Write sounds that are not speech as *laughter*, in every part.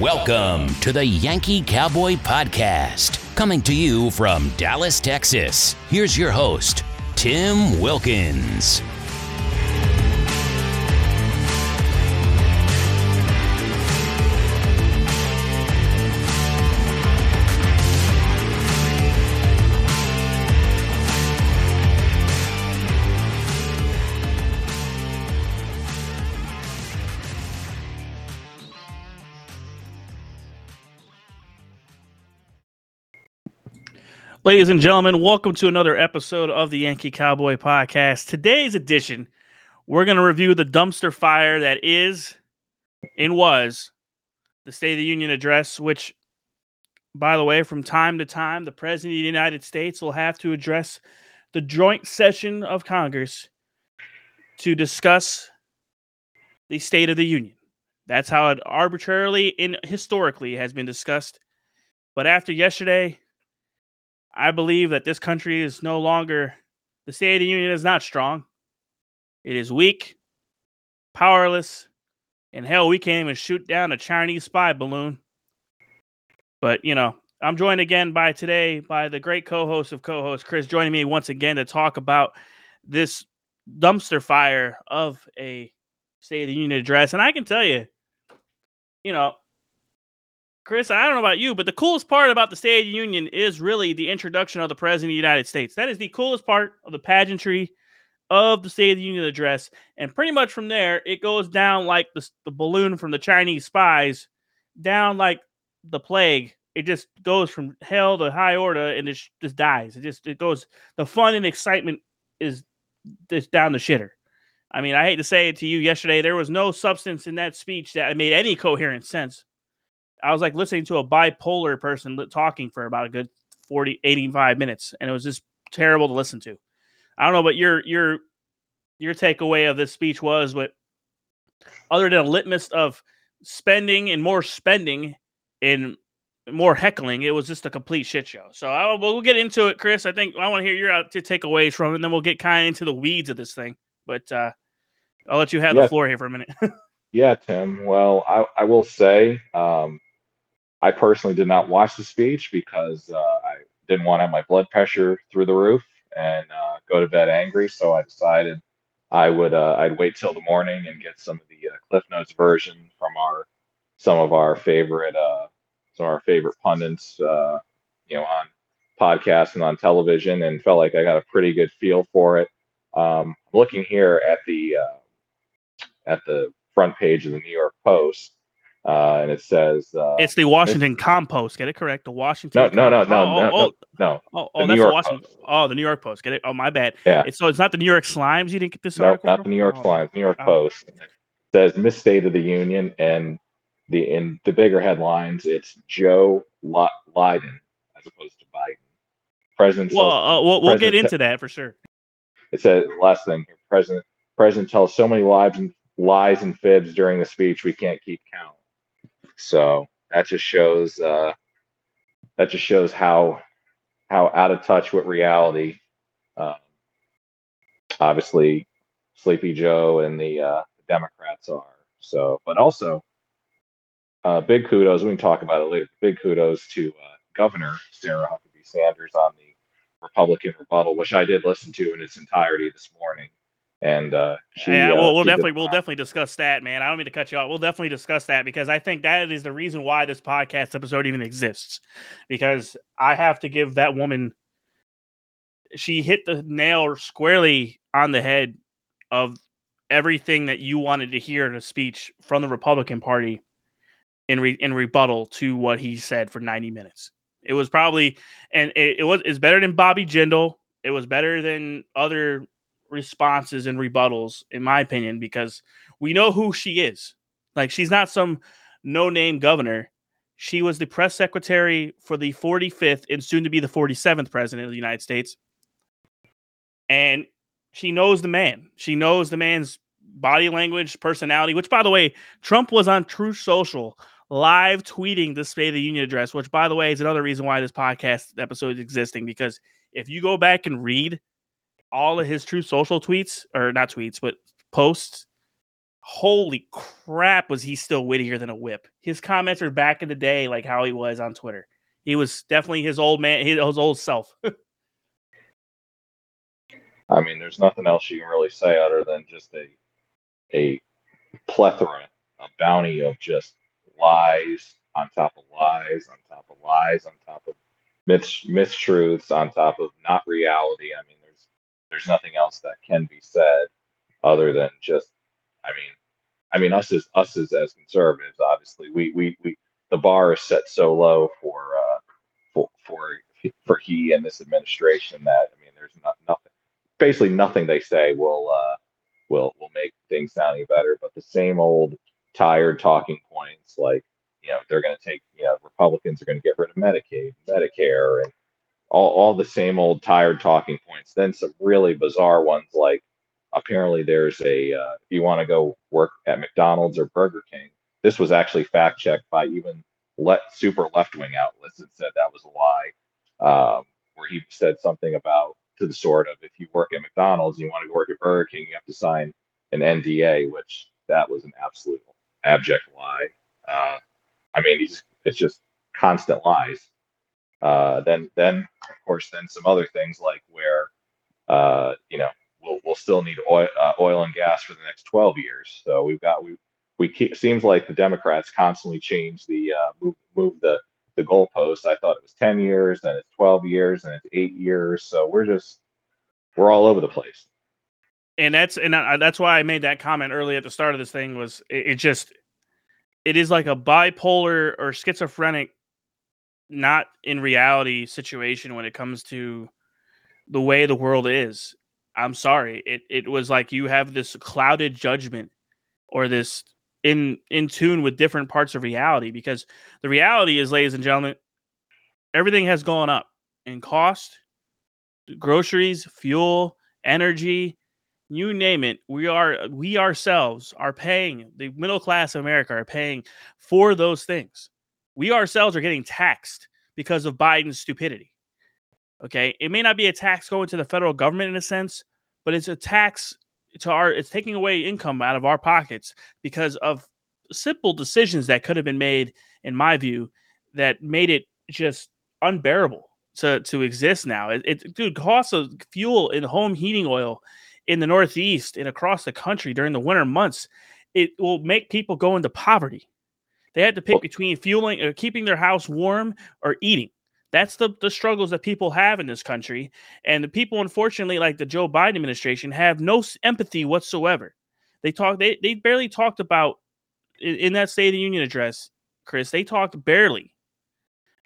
Welcome to the Yankee Cowboy Podcast, coming to you from Dallas, Texas. Here's your host, Tim Wilkins. Ladies and gentlemen, welcome to another episode of the Yankee Cowboy Podcast. Today's edition, we're going to review the dumpster fire that is and was the State of the Union address, which, by the way, from time to time, the President of the United States will have to address the joint session of Congress to discuss the State of the Union. That's how it arbitrarily and historically has been discussed. But after yesterday, I believe that this country is no longer the State of the Union is not strong. It is weak, powerless, and hell, we can't even shoot down a Chinese spy balloon. But you know, I'm joined again by today by the great co-host of co-host Chris, joining me once again to talk about this dumpster fire of a State of the Union address. And I can tell you, you know, Chris, I don't know about you, but the coolest part about the State of the Union is really the introduction of the President of the United States. That is the coolest part of the pageantry of the State of the Union address. And pretty much from there, it goes down like the, the balloon from the Chinese spies, down like the plague. It just goes from hell to high order and it just dies. It just it goes. The fun and excitement is just down the shitter. I mean, I hate to say it to you. Yesterday, there was no substance in that speech that made any coherent sense. I was like listening to a bipolar person talking for about a good 40, 85 minutes, and it was just terrible to listen to. I don't know what your your your takeaway of this speech was, but other than a litmus of spending and more spending and more heckling, it was just a complete shit show. So I, we'll get into it, Chris. I think I want to hear your out to takeaways from it, and then we'll get kind of into the weeds of this thing. But uh, I'll let you have yeah. the floor here for a minute. *laughs* yeah, Tim. Well, I, I will say um, I personally did not watch the speech because uh, I didn't want to have my blood pressure through the roof and uh, go to bed angry. So I decided I would uh, I'd wait till the morning and get some of the uh, Cliff Notes version from our some of our favorite uh, some of our favorite pundits, uh, you know, on podcasts and on television, and felt like I got a pretty good feel for it. Um, looking here at the at the front page of the New York Post uh, and it says uh, it's the Washington it's, Compost. Get it correct. The Washington. No, no, no, no, oh, no, oh, no, Oh, oh, that's the Washington. Post. Oh, the New York Post. Get it? Oh, my bad. Yeah. It's, so it's not the New York Slimes. You didn't get this no, article. not the New York oh. Slimes. New York oh. Post it says "Miss State of the Union" and the in the bigger headlines, it's Joe Biden as opposed to Biden. President. Well, uh, we'll, we'll get into that for sure. It says last thing. President President tells so many lies and lies and fibs during the speech we can't keep count. So that just shows uh, that just shows how how out of touch with reality. Uh, obviously, Sleepy Joe and the uh, Democrats are. So, but also, uh, big kudos. We can talk about it later. Big kudos to uh, Governor Sarah Huckabee Sanders on the Republican rebuttal, which I did listen to in its entirety this morning and uh, she, yeah, uh, well, we'll definitely we'll definitely discuss that, man. I don't mean to cut you off. We'll definitely discuss that because I think that is the reason why this podcast episode even exists. Because I have to give that woman, she hit the nail squarely on the head of everything that you wanted to hear in a speech from the Republican Party in re, in rebuttal to what he said for ninety minutes. It was probably and it, it was it's better than Bobby Jindal. It was better than other responses and rebuttals, in my opinion, because we know who she is. Like she's not some no-name governor. She was the press secretary for the 45th and soon to be the 47th president of the United States. And she knows the man. She knows the man's body language, personality, which by the way, Trump was on Truth Social live tweeting the State of the Union address, which by the way is another reason why this podcast episode is existing because if you go back and read all of his Truth Social tweets, or not tweets, but posts, holy crap, was he still wittier than a whip? His comments are back in the day, like how he was on Twitter. He was definitely his old man, his, old self. *laughs* I mean, there's nothing else you can really say other than just a a plethora, a bounty of just lies on top of lies on top of lies on top of myths, mistruths on top of not reality. I mean, there's nothing else that can be said other than just, I mean, I mean us as us as as conservatives, obviously, we we we the bar is set so low for uh, for for for he and this administration that I mean, there's not nothing, basically nothing they say will uh, will will make things sound any better. But the same old tired talking points like you know they're going to take you know Republicans are going to get rid of Medicaid, Medicare, and all all the same old tired talking points. Then some really bizarre ones like apparently there's a uh, if you want to go work at McDonald's or Burger King. This was actually fact checked by even let super left wing outlets that said that was a lie. Um, where he said something about to the sort of if you work at McDonald's and you want to go work at Burger King, you have to sign an NDA, which that was an absolute abject lie. Uh, I mean, he's it's just constant lies. Uh, then, then of course, then some other things like where, uh, you know, we'll, we'll still need oil, uh, oil and gas for the next 12 years. So we've got we we keep, seems like the Democrats constantly change the uh, move move the the goalpost. I thought it was 10 years, then it's 12 years, and it's eight years. So we're just we're all over the place. And that's and I, that's why I made that comment early at the start of this thing was it, it just it is like a bipolar or schizophrenic not in reality situation when it comes to the way the world is. I'm sorry. It it was like you have this clouded judgment or this in in tune with different parts of reality because the reality is ladies and gentlemen everything has gone up in cost groceries fuel energy you name it we are we ourselves are paying the middle class of america are paying for those things we ourselves are getting taxed because of biden's stupidity okay it may not be a tax going to the federal government in a sense but it's a tax to our it's taking away income out of our pockets because of simple decisions that could have been made in my view that made it just unbearable to to exist now it, it dude of fuel and home heating oil in the Northeast and across the country during the winter months, it will make people go into poverty. They had to pick between fueling or uh, keeping their house warm or eating. That's the, the struggles that people have in this country. And the people, unfortunately, like the Joe Biden administration, have no empathy whatsoever. They talk they, they barely talked about in, in that State of the Union address, Chris, they talked barely,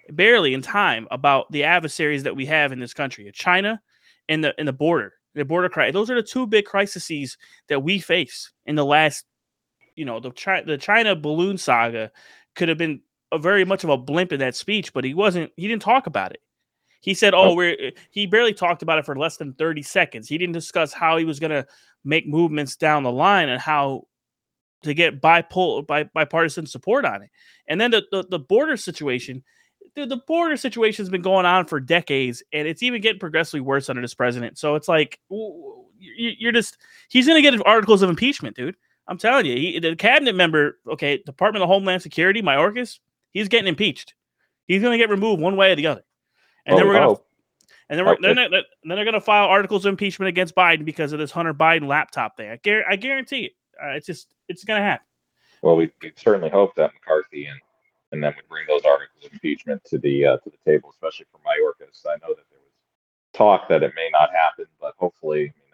barely in time about the adversaries that we have in this country, China and the and the border the border crisis. Those are the two big crises that we face in the last, you know, the China, the China balloon saga could have been a very much of a blimp in that speech, but he wasn't. He didn't talk about it. He said, "Oh, we're." He barely talked about it for less than thirty seconds. He didn't discuss how he was going to make movements down the line and how to get bipol bi- bipartisan support on it. And then the, the, the border situation the, the border situation has been going on for decades, and it's even getting progressively worse under this president. So it's like you're just he's going to get articles of impeachment, dude. I'm telling you, he, the cabinet member, okay, Department of Homeland Security, Mayorkas, he's getting impeached. He's going to get removed one way or the other, and oh, then we're going to. And then, we're, then, then they're going to file articles of impeachment against Biden because of this Hunter Biden laptop thing. I, gar- I guarantee it. Uh, it's just it's going to happen. Well, we, we certainly hope that McCarthy and and then we bring those articles of impeachment to the uh, to the table, especially for Mayorkas. I know that there was talk that it may not happen, but hopefully, I mean that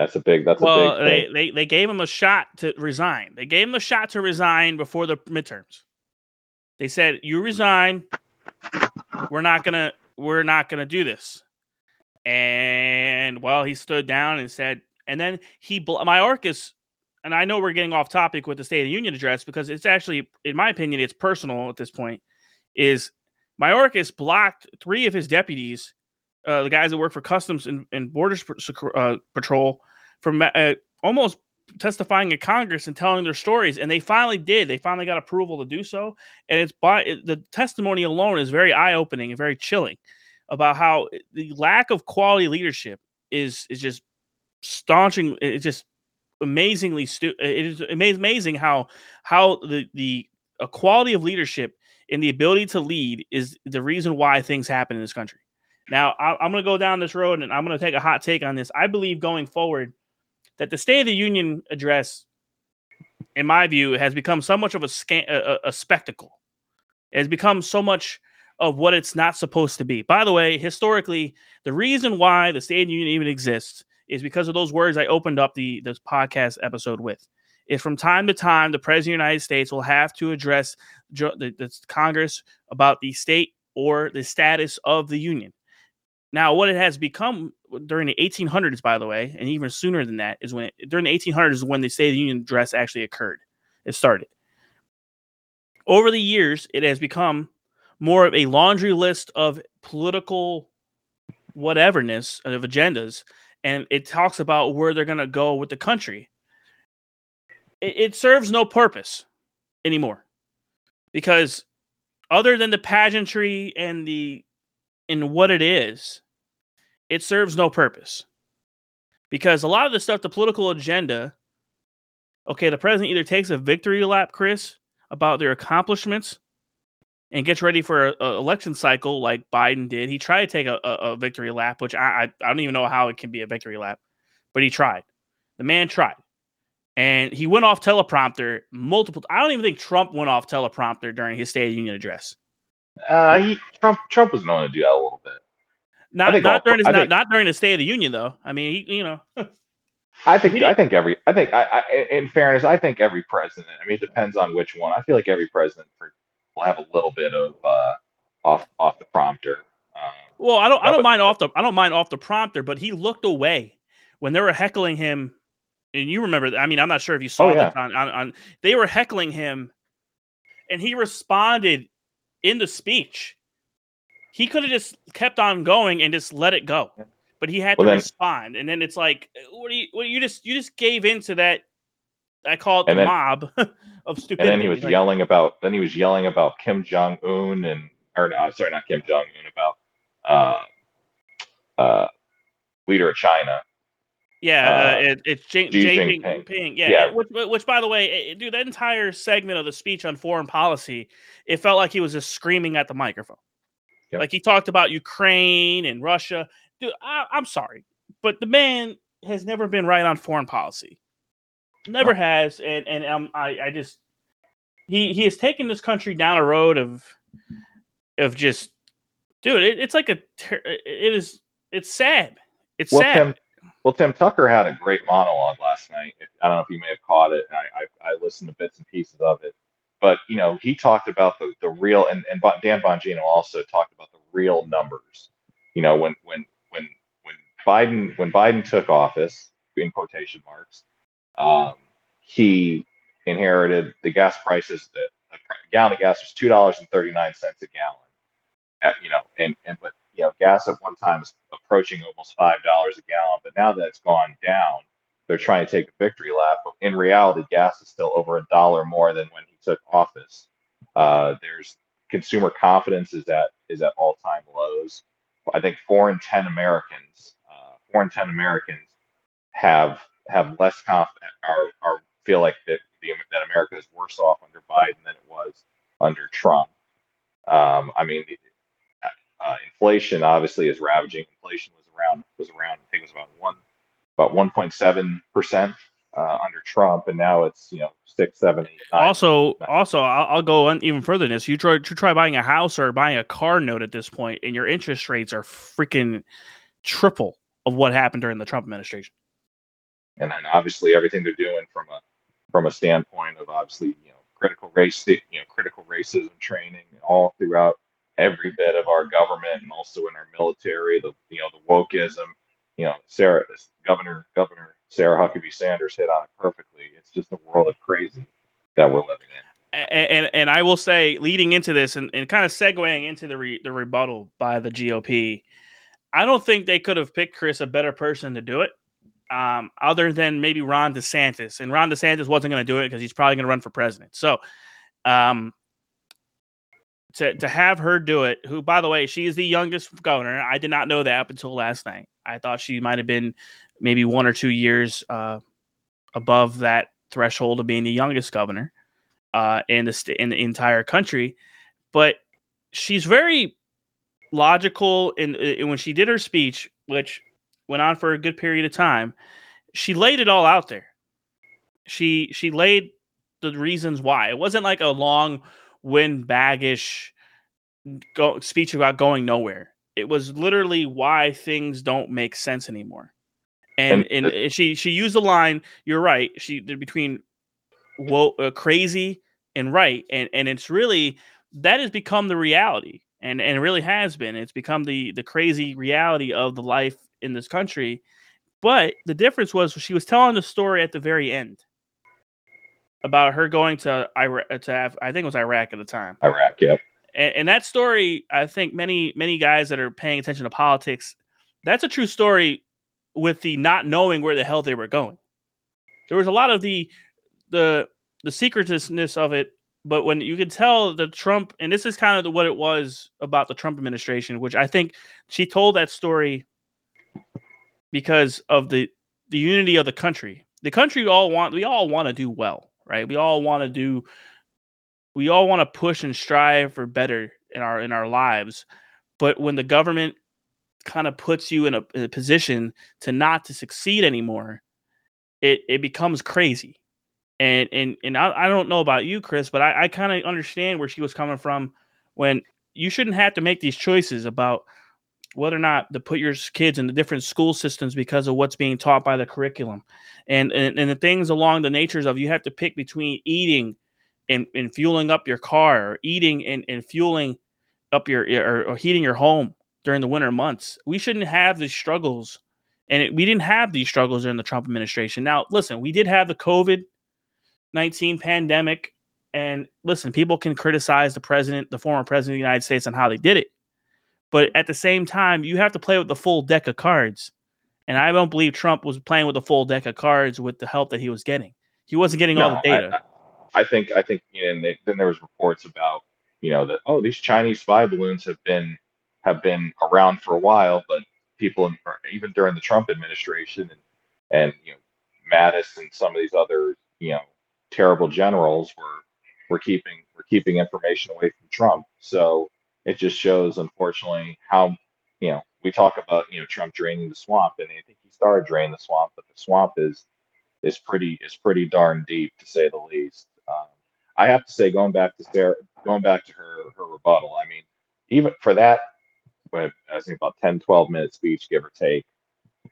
that's a big that's well, a big. They, they they gave him a shot to resign. They gave him a shot to resign before the midterms. They said, "You resign. We're not gonna we're not gonna do this." And well, he stood down and said, and then he Mayorkas and I know we're getting off topic with the State of the Union address because it's actually, in my opinion, it's personal at this point. Is Mayorkas blocked three of his deputies, uh, the guys that work for Customs and, and Border uh, Patrol, from uh, almost testifying in Congress and telling their stories, and they finally did. They finally got approval to do so, and it's by the testimony alone is very eye opening and very chilling about how the lack of quality leadership is is just staunching. It just amazingly stu- it is amazing how how the the quality of leadership and the ability to lead is the reason why things happen in this country. Now, I, am going to go down this road and I'm going to take a hot take on this. I believe going forward that the State of the Union address, in my view, has become so much of a, scan, a, a spectacle. It has become so much of what it's not supposed to be. By the way, historically, the reason why the State of the Union even exists is because of those words I opened up the this podcast episode with. Is from time to time the President of the United States will have to address the, the Congress about the state or the status of the Union. Now, what it has become during the 1800s, by the way, and even sooner than that, is when it, during the 1800s is when the State of the Union address actually occurred. It started. Over the years, it has become more of a laundry list of political whateverness uh, of agendas, and it talks about where they're going to go with the country. It, it serves no purpose anymore because other than the pageantry and the in what it is, it serves no purpose. Because a lot of the stuff, the political agenda, okay, the president either takes a victory lap, Chris, about their accomplishments and gets ready for an election cycle like Biden did. He tried to take a, a, a victory lap, which I, I, I don't even know how it can be a victory lap, but he tried. The man tried. And he went off teleprompter multiple. I don't even think Trump went off teleprompter during his State of Union address. Uh, he Trump Trump was known to do that a little bit. Not not all, during his, not, not during the State of the Union though. I mean, he, you know. *laughs* I think I think every I think I, I, in fairness I think every president. I mean, it depends on which one. I feel like every president will have a little bit of uh, off off the prompter. Um, well, I don't I don't mind off the I don't mind off the prompter, but he looked away when they were heckling him. And you remember? I mean, I'm not sure if you saw oh, yeah. that on, on, on. They were heckling him, and he responded in the speech. He could have just kept on going and just let it go, but he had well, to then, respond. And then it's like, what do you? What you just you just gave into that? I call it the then, mob *laughs* of stupidity. And then he was like, yelling about. Then he was yelling about Kim Jong Un and or no, sorry, not Kim Jong Un about uh, uh, leader of China yeah, uh, uh, it, it's Xi, Xi Jinping. Jinping. Yeah, yeah. Which, which, by the way, dude, that entire segment of the speech on foreign policy, it felt like he was just screaming at the microphone. Yep. Like he talked about Ukraine and Russia. Dude, I, am sorry, but the man has never been right on foreign policy. Never oh. has, and and um, I, I just he he has taken this country down a road of of just, dude, it, it's like a it is it's sad. It's well, sad. Well, Tim Tucker had a great monologue last night. I don't know if you may have caught it. I, I, I listened to bits and pieces of it, but you know, he talked about the, the real, and, and Dan Bongino also talked about the real numbers. You know, when when when when Biden when Biden took office, in quotation marks, um, he inherited the gas prices. That a gallon of gas was two dollars and thirty nine cents a gallon. At, you know, and and but you know, gas at one time is approaching almost five dollars a gallon, but now that it's gone down, they're trying to take a victory lap. But in reality, gas is still over a dollar more than when he took office. Uh, there's consumer confidence is at is at all time lows. I think four in ten Americans, uh, four in ten Americans have have less confidence or, or feel like that the, that America is worse off under Biden than it was under Trump. Um, I mean, uh, inflation obviously is ravaging. Inflation was around was around I think it was about one about 1.7 percent uh, under Trump, and now it's you know six, seven, eight. Nine, also, nine. also, I'll, I'll go on even further than this. You try to try buying a house or buying a car note at this point, and your interest rates are freaking triple of what happened during the Trump administration. And then obviously everything they're doing from a from a standpoint of obviously you know critical race you know critical racism training all throughout every bit of our government and also in our military, the you know the wokeism. You know, Sarah, Governor Governor Sarah Huckabee Sanders hit on it perfectly. It's just a world of crazy that we're living in. And and, and I will say, leading into this and, and kind of segueing into the re, the rebuttal by the GOP, I don't think they could have picked Chris a better person to do it. Um, other than maybe Ron DeSantis, and Ron DeSantis wasn't going to do it because he's probably going to run for president. So, um, to to have her do it. Who, by the way, she is the youngest governor. I did not know that up until last night. I thought she might have been maybe one or two years uh, above that threshold of being the youngest governor uh, in the st- in the entire country. But she's very logical, and when she did her speech, which went on for a good period of time, she laid it all out there. She she laid the reasons why. It wasn't like a long windbaggish go, speech about going nowhere. It was literally why things don't make sense anymore. And and, and she she used the line. You're right. She did between wo- uh, crazy and right, and and it's really that has become the reality, and and it really has been. It's become the the crazy reality of the life in this country. But the difference was she was telling the story at the very end about her going to Iraq uh, to have, I think it was Iraq at the time. Iraq, yep. And, and that story, I think many many guys that are paying attention to politics, that's a true story with the not knowing where the hell they were going. There was a lot of the the the secretiveness of it, but when you could tell the Trump, and this is kind of what it was about the Trump administration, which I think she told that story because of the the unity of the country. The country all want we all want to do well, right? We all want to do we all want to push and strive for better in our in our lives. But when the government kind of puts you in a, in a position to not to succeed anymore, it it becomes crazy. And and and I, I don't know about you, Chris, but I, I kind of understand where she was coming from when you shouldn't have to make these choices about whether or not to put your kids in the different school systems because of what's being taught by the curriculum and and, and the things along the natures of you have to pick between eating and, and fueling up your car or eating and, and fueling up your or, or heating your home during the winter months. We shouldn't have these struggles. And it, we didn't have these struggles during the Trump administration. Now, listen, we did have the COVID 19 pandemic. And listen, people can criticize the president, the former president of the United States, on how they did it. But at the same time, you have to play with the full deck of cards. And I don't believe Trump was playing with the full deck of cards with the help that he was getting. He wasn't getting no, all the data. I, I think, I think, you know, and they, then there was reports about, you know, that oh, these Chinese spy balloons have been have been around for a while, but people, even during the Trump administration and, and you know, Mattis and some of these other, you know, terrible generals were were keeping were keeping information away from Trump. So it just shows, unfortunately, how you know we talk about you know Trump draining the swamp, and I think he started draining the swamp, but the swamp is is pretty is pretty darn deep to say the least. Um, I have to say, going back to Sarah, going back to her her rebuttal, I mean, even for that I think about 10, 12 minute speech, give or take.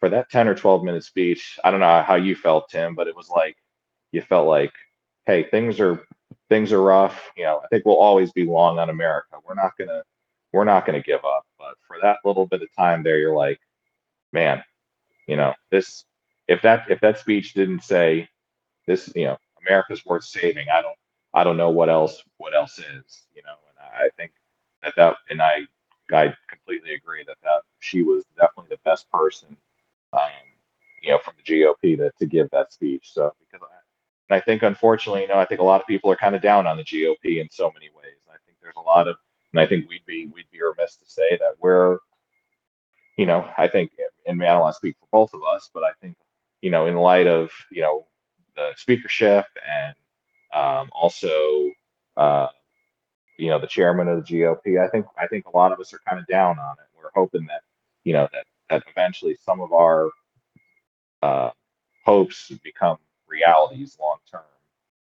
For that 10 or 12 minute speech, I don't know how you felt, Tim, but it was like you felt like, hey, things are things are rough. You know, I think we'll always be long on America. We're not gonna we're not gonna give up. But for that little bit of time there, you're like, man, you know, this if that if that speech didn't say this, you know, America's worth saving, I don't I don't know what else what else is, you know, and I think that that and I I completely agree that that she was definitely the best person, um, you know, from the GOP to, to give that speech. So because and I think unfortunately, you know, I think a lot of people are kind of down on the GOP in so many ways. I think there's a lot of, and I think we'd be we'd be remiss to say that we're, you know, I think, and I don't want to speak for both of us, but I think, you know, in light of you know the speakership and um, also uh, you know the chairman of the GOP. I think I think a lot of us are kind of down on it. We're hoping that you know that that eventually some of our uh, hopes become realities long term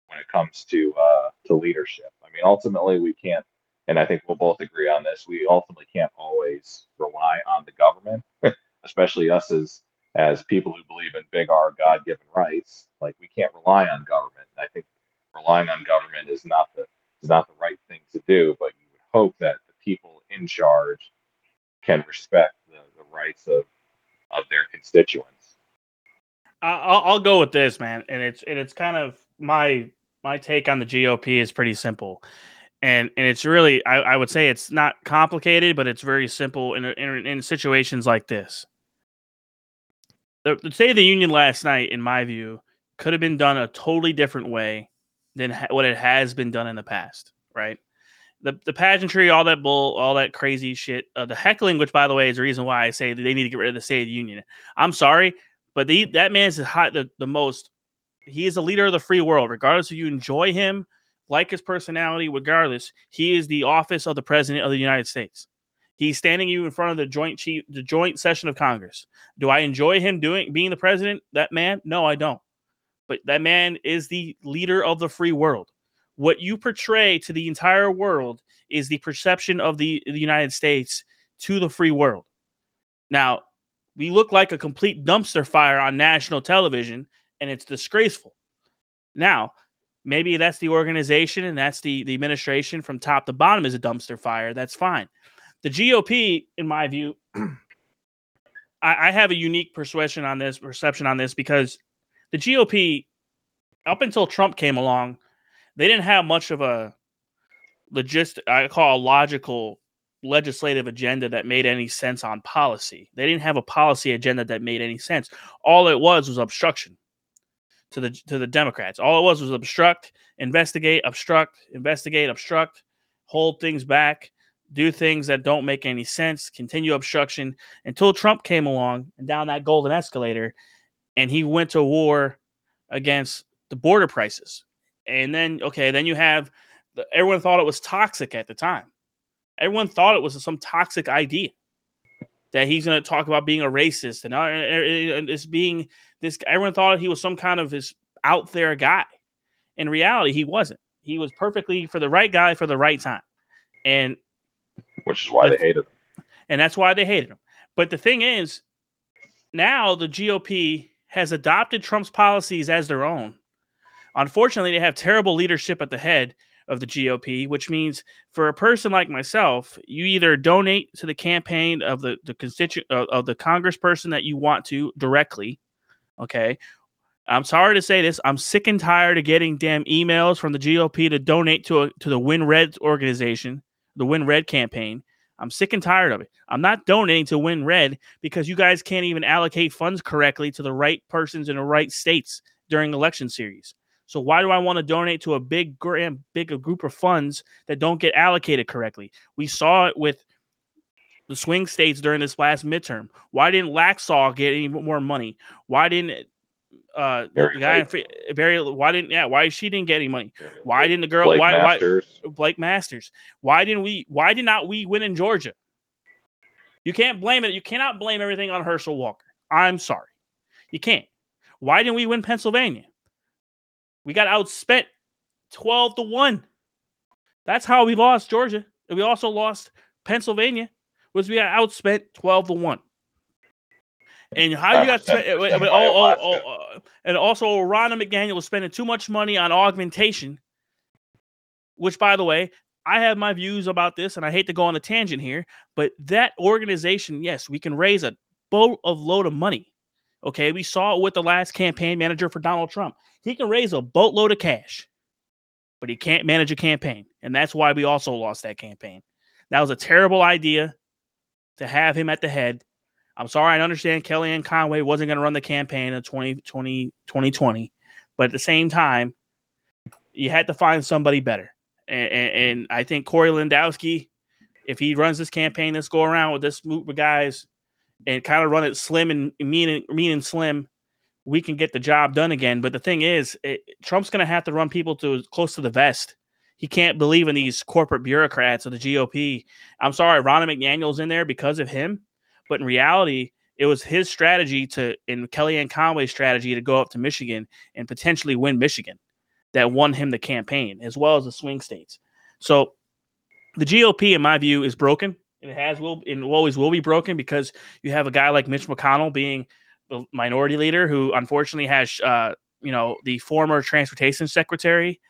when it comes to uh, to leadership. I mean, ultimately we can't, and I think we'll both agree on this. We ultimately can't always rely on the government, *laughs* especially us as as people who believe in big R God given rights. Like we can't rely on government. I think relying on government is not the is not the right thing to do, but you would hope that the people in charge can respect the, the rights of of their constituents. I'll, I'll go with this, man, and it's and it's kind of my my take on the GOP is pretty simple, and and it's really I, I would say it's not complicated, but it's very simple in in, in situations like this. The, the State of the Union last night, in my view, could have been done a totally different way than ha- what it has been done in the past, right? The the pageantry, all that bull, all that crazy shit, uh, the heckling, which by the way is the reason why I say they need to get rid of the State of the Union. I'm sorry, but the, that the hot, the, the most He is the leader of the free world, regardless if you enjoy him, like his personality, regardless. He is the office of the president of the United States. He's standing you in front of the joint chief, the joint session of Congress. Do I enjoy him doing being the president? That man? No, I don't. But that man is the leader of the free world. What you portray to the entire world is the perception of the, the United States to the free world. Now, we look like a complete dumpster fire on national television, and it's disgraceful. Now, maybe that's the organization and that's the, the administration from top to bottom is a dumpster fire. That's fine. The GOP, in my view, *clears throat* I, I have a unique persuasion on this perception on this because the GOP, up until Trump came along, they didn't have much of a logistic, I call a logical legislative agenda that made any sense on policy. They didn't have a policy agenda that made any sense. All it was was obstruction to the to the Democrats. All it was was obstruct, investigate, obstruct, investigate, obstruct, hold things back, do things that don't make any sense, continue obstruction until Trump came along and down that golden escalator and he went to war against the border prices. And then okay, then you have everyone thought it was toxic at the time. Everyone thought it was some toxic idea that he's going to talk about being a racist and, uh, this being this. Everyone thought he was some kind of this out there guy. In reality, he wasn't. He was perfectly for the right guy for the right time, and which is why the, they hated him. And that's why they hated him. But the thing is, now the GOP has adopted Trump's policies as their own. Unfortunately, they have terrible leadership at the head of the GOP, which means for a person like myself, you either donate to the campaign of the the constituent uh, of the congressperson that you want to directly. Okay. I'm sorry to say this. I'm sick and tired of getting damn emails from the GOP to donate to a, to the WinRed organization, the WinRed campaign. I'm sick and tired of it. I'm not donating to WinRed because you guys can't even allocate funds correctly to the right persons in the right states during election series. So why do I want to donate to a big grand big group of funds that don't get allocated correctly? We saw it with the swing states during this last midterm. Why didn't Laxalt get any more money? Why didn't uh the guy very why didn't yeah why she didn't get any money? Why didn't the girl Blake why Masters. why Blake Masters. Why didn't we why did not we win in Georgia? You can't blame it you cannot blame everything on Herschel Walker. I'm sorry. You can't. Why didn't we win Pennsylvania we got outspent 12 to 1. That's how we lost Georgia. And we also lost Pennsylvania, was we got outspent 12 to 1. And how you got spent, oh, oh, oh, oh, and also Ronna McDaniel was spending too much money on augmentation, which by the way, I have my views about this, and I hate to go on a tangent here, but that organization, yes, we can raise a boat of load of money. Okay, we saw it with the last campaign manager for Donald Trump. He can raise a boatload of cash, but he can't manage a campaign. And that's why we also lost that campaign. That was a terrible idea to have him at the head. I'm sorry, I understand Kellyanne Conway wasn't going to run the campaign in 2020, 2020, but at the same time, you had to find somebody better. And, and, and I think Corey Lewandowski, if he runs this campaign, let's go around with this group of guys and kind of run it slim and mean and mean and slim, we can get the job done again. But the thing is, it, Trump's going to have to run people to close to the vest. He can't believe in these corporate bureaucrats of the GOP. I'm sorry, Ronna McDaniel's in there because of him, but in reality, it was his strategy to, and Kellyanne Conway's strategy, to go up to Michigan and potentially win Michigan that won him the campaign, as well as the swing states. So the GOP, in my view, is broken. It has will and always will be broken because you have a guy like Mitch McConnell being the minority leader who unfortunately has uh, you know the former transportation secretary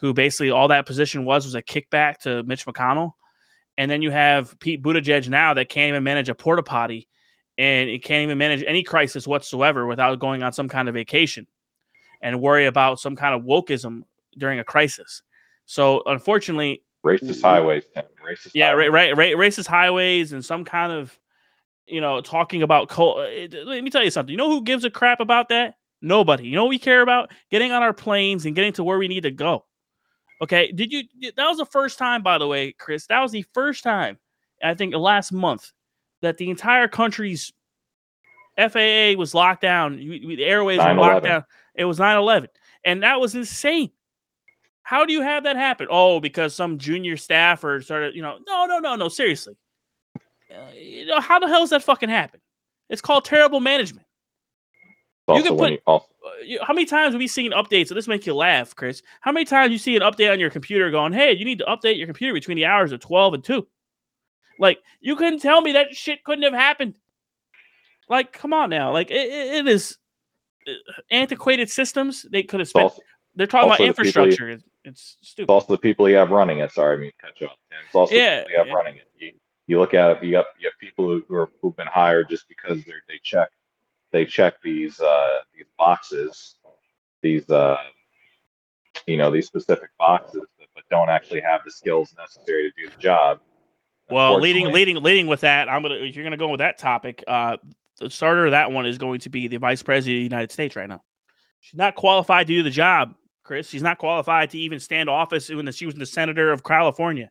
who basically all that position was was a kickback to Mitch McConnell. And then you have Pete Buttigieg now that can't even manage a porta potty and it can't even manage any crisis whatsoever without going on some kind of vacation and worry about some kind of wokeism during a crisis. So unfortunately, racist highways, racist. Yeah, highways. right, right, racist highways and some kind of you know, talking about coal. Uh, let me tell you something. You know who gives a crap about that? Nobody. You know what we care about? Getting on our planes and getting to where we need to go. Okay. Did you? That was the first time, by the way, Chris. That was the first time, I think, last month that the entire country's FAA was locked down. The airways were locked down. It was 9 11. and that was insane. How do you have that happen? Oh, because some junior staffer started, you know, no, no, no, no, seriously. Uh, you know, how the hell does that fucking happen? It's called terrible management. You can put- you, Uh, you- How many times have we seen updates? So this make you laugh, Chris. How many times you see an update on your computer going, "Hey, you need to update your computer between the hours of twelve and 2. Like you couldn't tell me that shit couldn't have happened. Like, come on now. Like it, it- is uh, antiquated systems. They could have spent. also, They're talking about also the people infrastructure. It's, it's it's also the people you have running it. Sorry, I mean cut you off. It's also Yeah, the people you have yeah. running it. You, you look at it. You have you have people who, who are who've been hired just because they they check they check these uh, these boxes, these uh, you know these specific boxes, but, but don't actually have the skills necessary to do the job. Well, leading leading leading with that, I'm gonna if you're gonna go with that topic, uh the starter of that one is going to be the vice president of the United States right now. She's not qualified to do the job, Chris. She's not qualified to even stand office when she was the senator of California.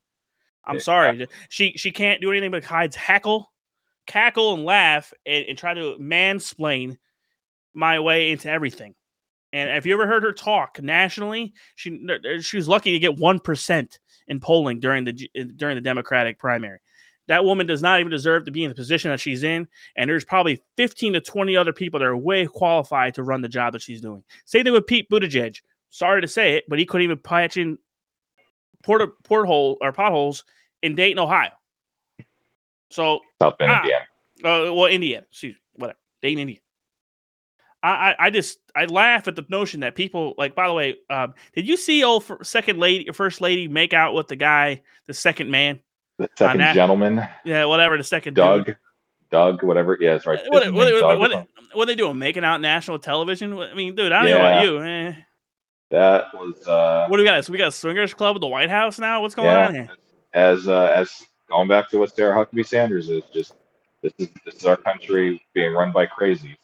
I'm sorry. She she can't do anything but hides hackle, cackle, and laugh and, and try to mansplain my way into everything. And if you ever heard her talk nationally, she she was lucky to get one percent in polling during the during the Democratic primary. That woman does not even deserve to be in the position that she's in, and there's probably 15 to 20 other people that are way qualified to run the job that she's doing. Same thing with Pete Buttigieg. Sorry to say it, but he couldn't even patch in port porthole or potholes in Dayton, Ohio. So South Bend, Ah. Indiana. uh, well, Indiana, excuse me, whatever, Dayton, Indiana. I, I, I just I laugh at the notion that people like. By the way, um, did you see old second lady, first lady, make out with the guy, the second man? The second that- gentleman, Yeah, whatever, the second Doug, dude. Doug, whatever. Yeah, that's right. What, what, what, what, they doing? Making out national television? I mean, dude, I don't know about you. Eh. That was uh, What do we got? So we got a swingers club at the White House now. What's going yeah, on here? as uh, as going back to what Sarah Huckabee Sanders is. Just this is this is our country being run by crazies.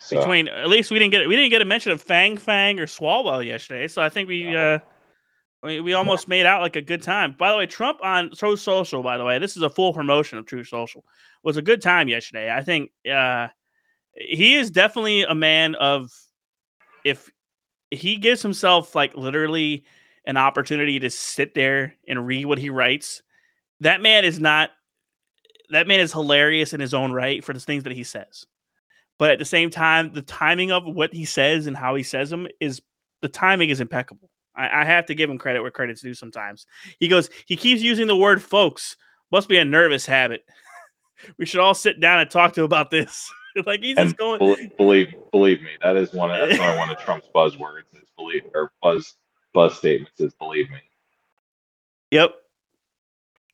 So Between at least we didn't get we didn't get a mention of Fang Fang or Swalwell yesterday, so I think we uh we, we almost made out like a good time. By the way, Trump on Truth Social, by the way, this is a full promotion of Truth Social, was a good time yesterday. I think uh he is definitely a man of if he gives himself like literally an opportunity to sit there and read what he writes, that man is not that man is hilarious in his own right for the things that he says. But at the same time, the timing of what he says and how he says them is the timing is impeccable. I, I have to give him credit where credit's due sometimes. He goes, he keeps using the word folks. Must be a nervous habit. *laughs* we should all sit down and talk to him about this. *laughs* like he's and just going bel- believe believe me, that is one of that's one of Trump's buzzwords. Is believe or buzz buzz statements is believe me. Yep.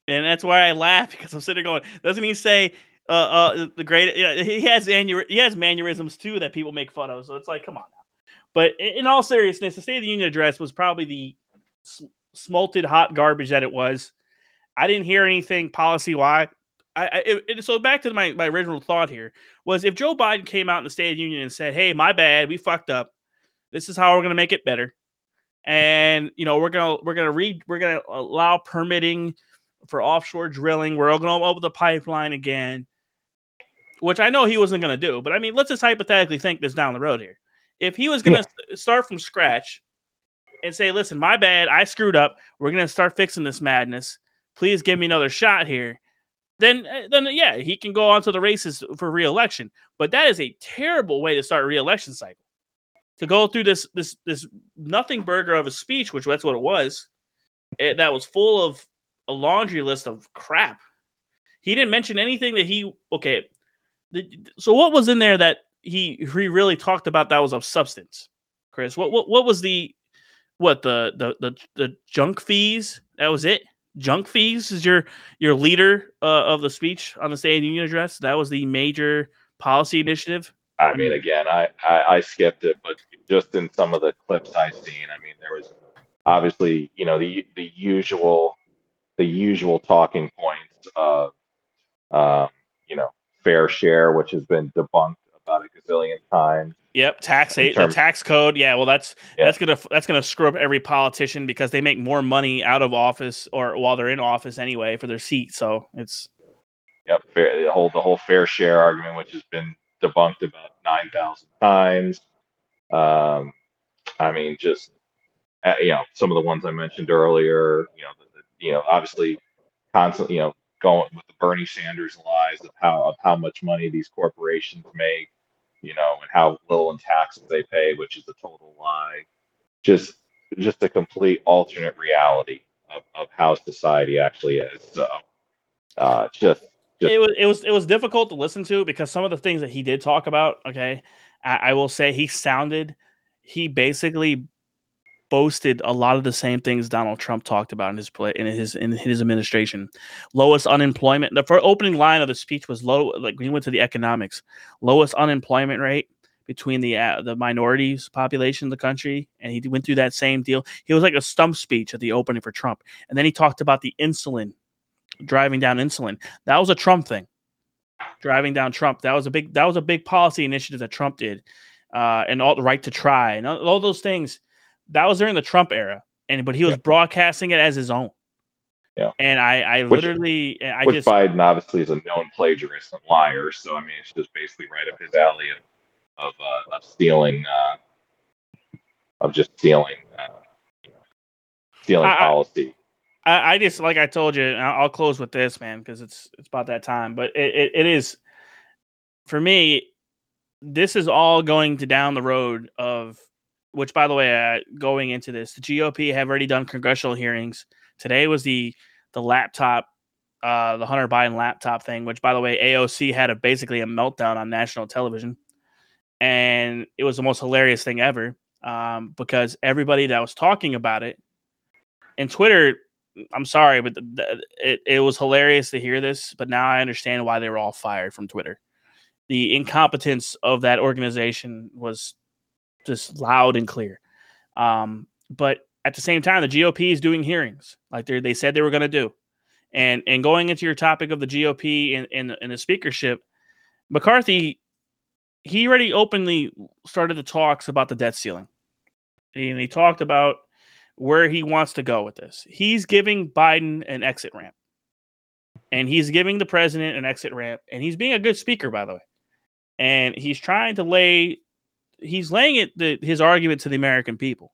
And that's why I laugh because I'm sitting there going, doesn't he say uh, uh the great yeah, he has annu- he has mannerisms too that people make fun of. So it's like, come on now. But in all seriousness, the State of the Union address was probably the s- smolted hot garbage that it was. I didn't hear anything policy wise. I, I it, so back to my, my original thought here was if Joe Biden came out in the State of the Union and said, "Hey, my bad, we fucked up. This is how we're going to make it better." and you know we're gonna we're gonna read we're gonna allow permitting for offshore drilling. We're all gonna open the pipeline again, which I know he wasn't gonna do. But I mean, let's just hypothetically think this down the road here. If he was gonna s- start from scratch and say, "Listen, my bad, I screwed up. We're gonna start fixing this madness. Please give me another shot here." Then, uh, then yeah, he can go on to the races for reelection. But that is a terrible way to start a reelection cycle to go through this this this nothing burger of a speech, which that's what it was, eh, that was full of a laundry list of crap. He didn't mention anything that he okay. The, so what was in there that he he really talked about that was of substance, Chris? What what what was the what the the the, the junk fees? That was it. Junk fees is your your leader uh, of the speech on the State of the Union address. That was the major policy initiative. I mean, again, I, I I skipped it, but just in some of the clips I've seen, I mean, there was obviously you know the the usual the usual talking points of um, you know fair share, which has been debunked about a gazillion times. Yep, tax In the tax code. Yeah, well, that's Yeah. that's gonna that's gonna screw up every politician because they make more money out of office or while they're in office anyway for their seat. So it's Yep, fair, the whole the whole fair share argument, which has been debunked about nine thousand times. Um, I mean, just uh, you know, some of the ones I mentioned earlier. You know, the, the, you know, obviously, constantly, you know, going with the Bernie Sanders lies of how of how much money these corporations make, you know, and how little in taxes they pay, which is a total lie. Just just a complete alternate reality of, of how society actually is. So uh, just, just it was it was it was difficult to listen to because some of the things that he did talk about. Okay, I, I will say he sounded he basically boasted a lot of the same things Donald Trump talked about in his play in his in his administration. Lowest unemployment. The first opening line of the speech was low. Like he went to the economics, lowest unemployment rate between the uh, the minorities population in the country, and he went through that same deal. He was like a stump speech at the opening for Trump, and then he talked about the insulin, driving down insulin. That was a Trump thing, driving down Trump. That was a big that was a big policy initiative that Trump did, uh, and all the right to try and all those things that was during the Trump era, and but he was yeah. broadcasting it as his own. Yeah, and I, I which, literally, I which just Biden obviously is a known plagiarist and liar, so I mean, it's just basically right up his alley of of, uh, of stealing, uh, of just stealing, uh, stealing I, policy. I, I, just like I told you, I'll close with this, man, because it's it's about that time. But it, it, it is for me. This is all going to down the road of which by the way, uh, going into this, the GOP have already done congressional hearings. Today was the the laptop, uh, the Hunter Biden laptop thing, which by the way, AOC had a basically a meltdown on national television, and it was the most hilarious thing ever um, because everybody that was talking about it, and Twitter, I'm sorry, but the, the, it it was hilarious to hear this, but now I understand why they were all fired from Twitter. The incompetence of that organization was just loud and clear. Um, but at the same time, the GOP is doing hearings like they they said they were going to do. And and going into your topic of the GOP and in, in, the speakership, McCarthy, he already openly started the talks about the debt ceiling. And he talked about where he wants to go with this. He's giving Biden an exit ramp. And he's giving the president an exit ramp. And he's being a good speaker, by the way. And he's trying to lay he's laying it the, his argument to the American people,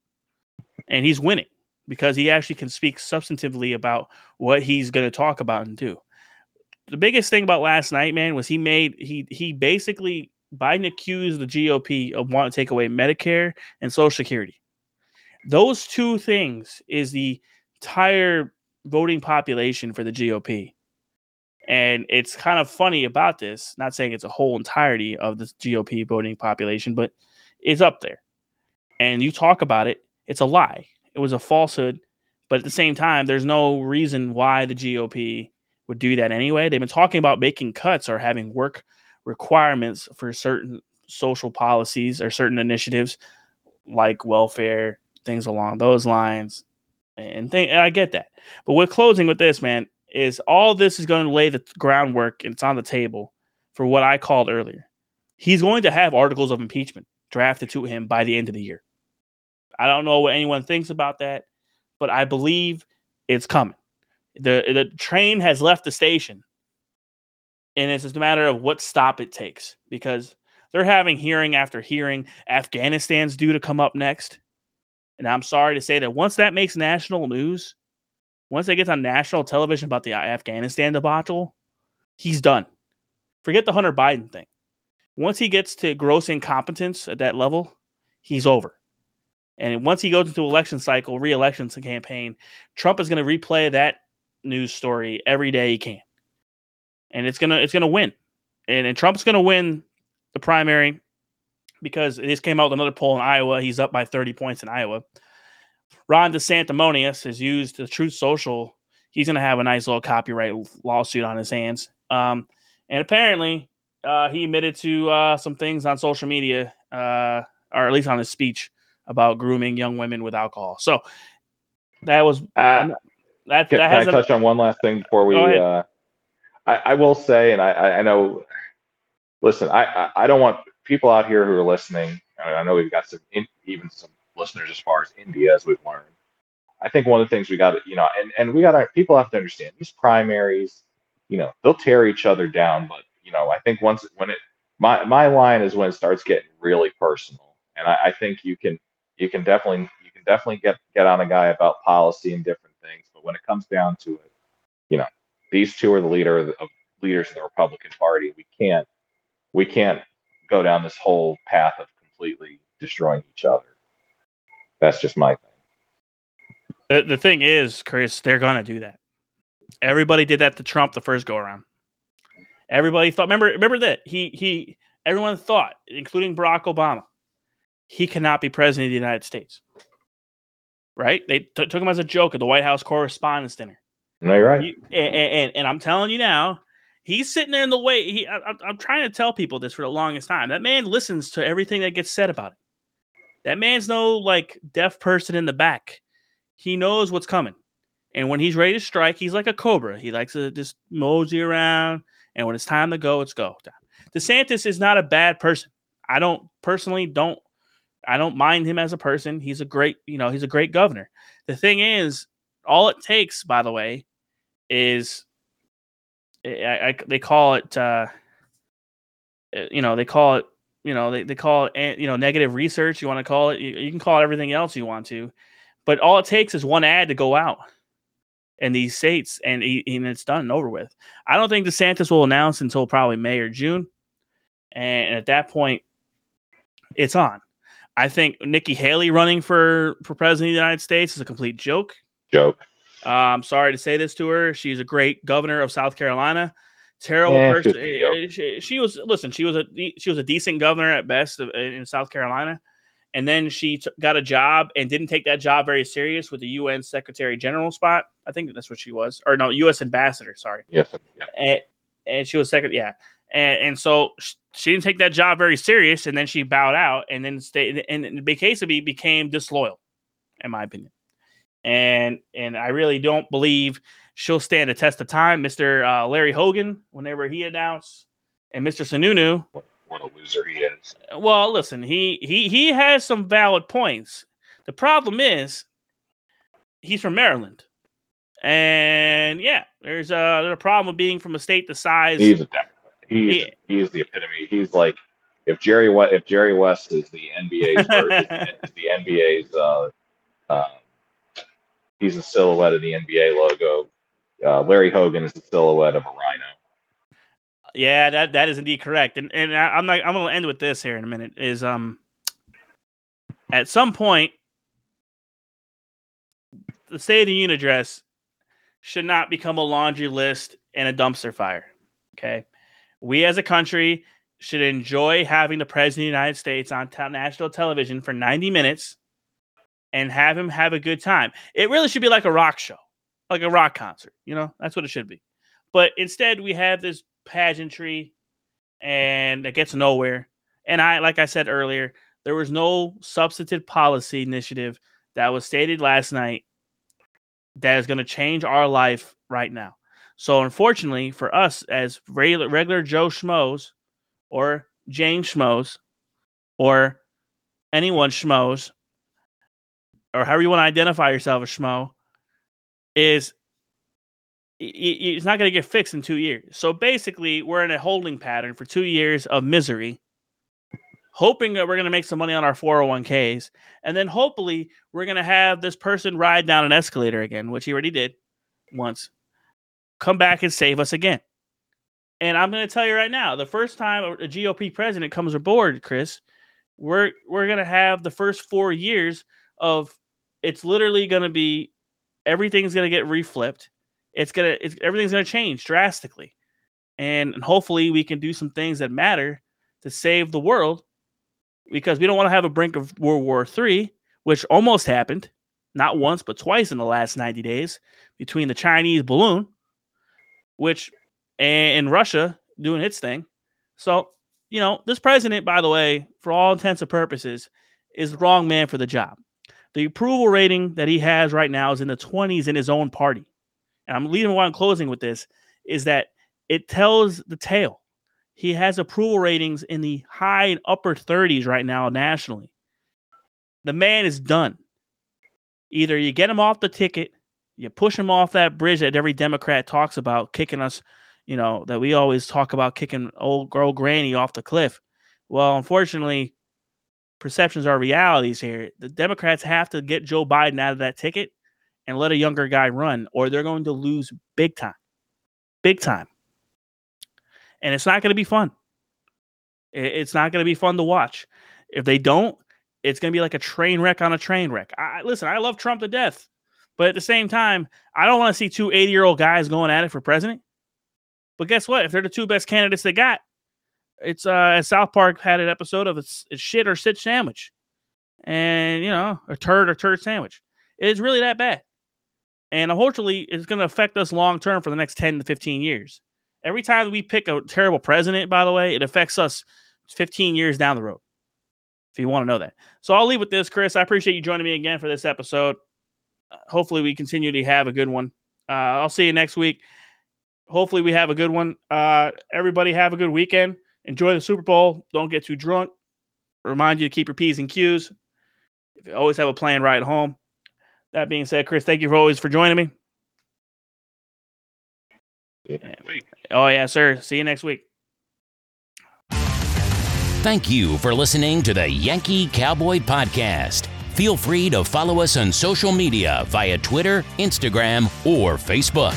and he's winning because he actually can speak substantively about what he's going to talk about and do. The biggest thing about last night, man, was he made he he basically Biden accused the GOP of wanting to take away Medicare and Social Security. Those two things is the entire voting population for the GOP. And it's kind of funny about this, not saying it's a whole entirety of the GOP voting population, but is up there. And you talk about it, it's a lie. It was a falsehood. But at the same time, there's no reason why the GOP would do that anyway. They've been talking about making cuts or having work requirements for certain social policies or certain initiatives like welfare, things along those lines. And, th- and I get that. But we're closing with this, man, is all this is going to lay the groundwork and it's on the table for what I called earlier. He's going to have articles of impeachment drafted to him by the end of the year. I don't know what anyone thinks about that, but I believe it's coming. The the train has left the station. And it's just a matter of what stop it takes because they're having hearing after hearing. Afghanistan's due to come up next. And I'm sorry to say that once that makes national news, once it gets on national television about the Afghanistan debacle, he's done. Forget the Hunter Biden thing once he gets to gross incompetence at that level, he's over. And once he goes into election cycle, re-election campaign, Trump is going to replay that news story every day he can, and it's gonna it's gonna win, and, and Trump's gonna win the primary because this came out with another poll in Iowa. He's up by 30 points in Iowa. Ron DeSanctimonious has used the Truth Social. He's going to have a nice little copyright lawsuit on his hands. Um, and apparently, uh, he admitted to uh, some things on social media, uh, or at least on his speech about grooming young women with alcohol. So that was uh, that. Can, that can I touch on one last thing before we? Uh, I, I, will say, and I, I know. Listen, I, I don't want people out here who are listening. I know we've got some in, even some listeners as far as India, as we've learned. I think one of the things we got to, you know, and, and we got to, people have to understand these primaries, you know, they'll tear each other down, but you know, I think once when it my my line is when it starts getting really personal, and I, I think you can you can definitely you can definitely get get on a guy about policy and different things, but when it comes down to it, you know, these two are the leader of, of leaders of the Republican Party. We can't we can't go down this whole path of completely destroying each other. That's just my thing. The, the thing is, Chris, they're gonna do that. Everybody did that to Trump the first go around. Everybody thought. Remember, remember that he he. Everyone thought, including Barack Obama, he cannot be president of the United States. Right? They t- took him as a joke at the White House Correspondents' Dinner. No, you're right. You, and, and, and I'm telling you now, he's sitting there in the way. He, I, I'm trying to tell people this for the longest time. That man listens to everything that gets said about him. That man's no like deaf person in the back. He knows what's coming. And when he's ready to strike, he's like a cobra. He likes to just mosey around. And when it's time to go, it's go. DeSantis is not a bad person. I don't personally don't I don't mind him as a person. He's a great, you know, he's a great governor. The thing is, all it takes, by the way, is I, I, they call it, uh, eh, you know, they call it, you know, they, they call it, eh, you know, negative research. You want to call it, you, you can call it everything else you want to, but all it takes is one ad to go out in these states and, and it's done and over with. I don't think DeSantis will announce until probably May or June. And at that point, it's on. I think Nikki Haley running for, for president of the United States is a complete joke. Joke. Uh, I'm sorry to say this to her. She's a great governor of South Carolina. Terrible Yeah, person. She, she was listen. She was a she was a decent governor at best of- in South Carolina, and then she t- got a job and didn't take that job very serious with the UN Secretary General spot. I think that's what she was, or no, U.S. Ambassador. Sorry Yes. Yeah. and, and she was second, yeah. And and so she didn't take that job very serious, and then she bowed out, and then stayed, and Bekeseby became disloyal, in my opinion. And and I really don't believe she'll stand the test of time. Mister uh, Larry Hogan, whenever he announced, and Mister Sununu, What a loser he is. well, listen, he he he has some valid points. The problem is he's from Maryland. And yeah, there's a, there's a problem with being from a state the size. He's a He's Yeah. he's the epitome. He's like if Jerry West if Jerry West is the NBA's *laughs* version, is the NBA's uh, uh, he's a silhouette of the NBA logo. Uh, Larry Hogan is the silhouette of a rhino. Yeah, that that is indeed correct. And and I, I'm like I'm gonna end with this here in a minute. Is um at some point the State of the Union address should not become a laundry list and a dumpster fire. Okay. We as a country should enjoy having the president of the United States on te- national television for 90 minutes and have him have a good time. It really should be like a rock show, like a rock concert. You know, that's what it should be. But instead, we have this pageantry and it gets nowhere. And I, like I said earlier, there was no substantive policy initiative that was stated last night that is going to change our life right now. So, unfortunately, for us as regular, regular Joe Schmoes or Jane Schmoes or anyone Schmoes, or however you want to identify yourself as Schmo, is it's not going to get fixed in two years. So basically, we're in a holding pattern for two years of misery, hoping that we're going to make some money on our 401ks. And then hopefully, we're going to have this person ride down an escalator again, which he already did once, come back and save us again. And I'm going to tell you right now the first time a GOP president comes aboard, Chris, we're, we're going to have the first four years of it's literally going to be everything's going to get reflipped it's gonna it's, everything's gonna change drastically. And, and hopefully we can do some things that matter to save the world because we don't want to have a brink of world war three which almost happened not once but twice in the last 90 days between the chinese balloon which and, and russia doing its thing. So you know this president by the way for all intents and purposes is the wrong man for the job. The approval rating that he has right now is in the 20s in his own party and I'm leaving why I'm closing with this, is that it tells the tale. He has approval ratings in the high and upper 30s right now nationally. The man is done. Either you get him off the ticket, you push him off that bridge that every Democrat talks about, kicking us, you know, that we always talk about kicking old girl granny off the cliff. Well, unfortunately, perceptions are realities here. The Democrats have to get Joe Biden out of that ticket and let a younger guy run, or they're going to lose big time. Big time. And it's not going to be fun. It's not going to be fun to watch. If they don't, it's going to be like a train wreck on a train wreck. I, listen, I love Trump to death, but at the same time, I don't want to see two 80 year old guys going at it for president. But guess what? If they're the two best candidates they got, it's uh South Park had an episode of it's, it's shit or sit sandwich, and you know a turd or turd sandwich. It's really that bad, and unfortunately, it's going to affect us long term for the next ten to fifteen years. Every time we pick a terrible president, by the way, it affects us fifteen years down the road. If you want to know that, so I'll leave with this, Chris. I appreciate you joining me again for this episode. Hopefully, we continue to have a good one. Uh, I'll see you next week. Hopefully, we have a good one. Uh, everybody, have a good weekend enjoy the Super Bowl. Don't get too drunk. Remind you to keep your P's and Q's. Always have a plan right at home. That being said, Chris, thank you for always for joining me. Yeah. Oh, yeah, sir. See you next week. Thank you for listening to the Yankee Cowboy Podcast. Feel free to follow us on social media via Twitter, Instagram, or Facebook.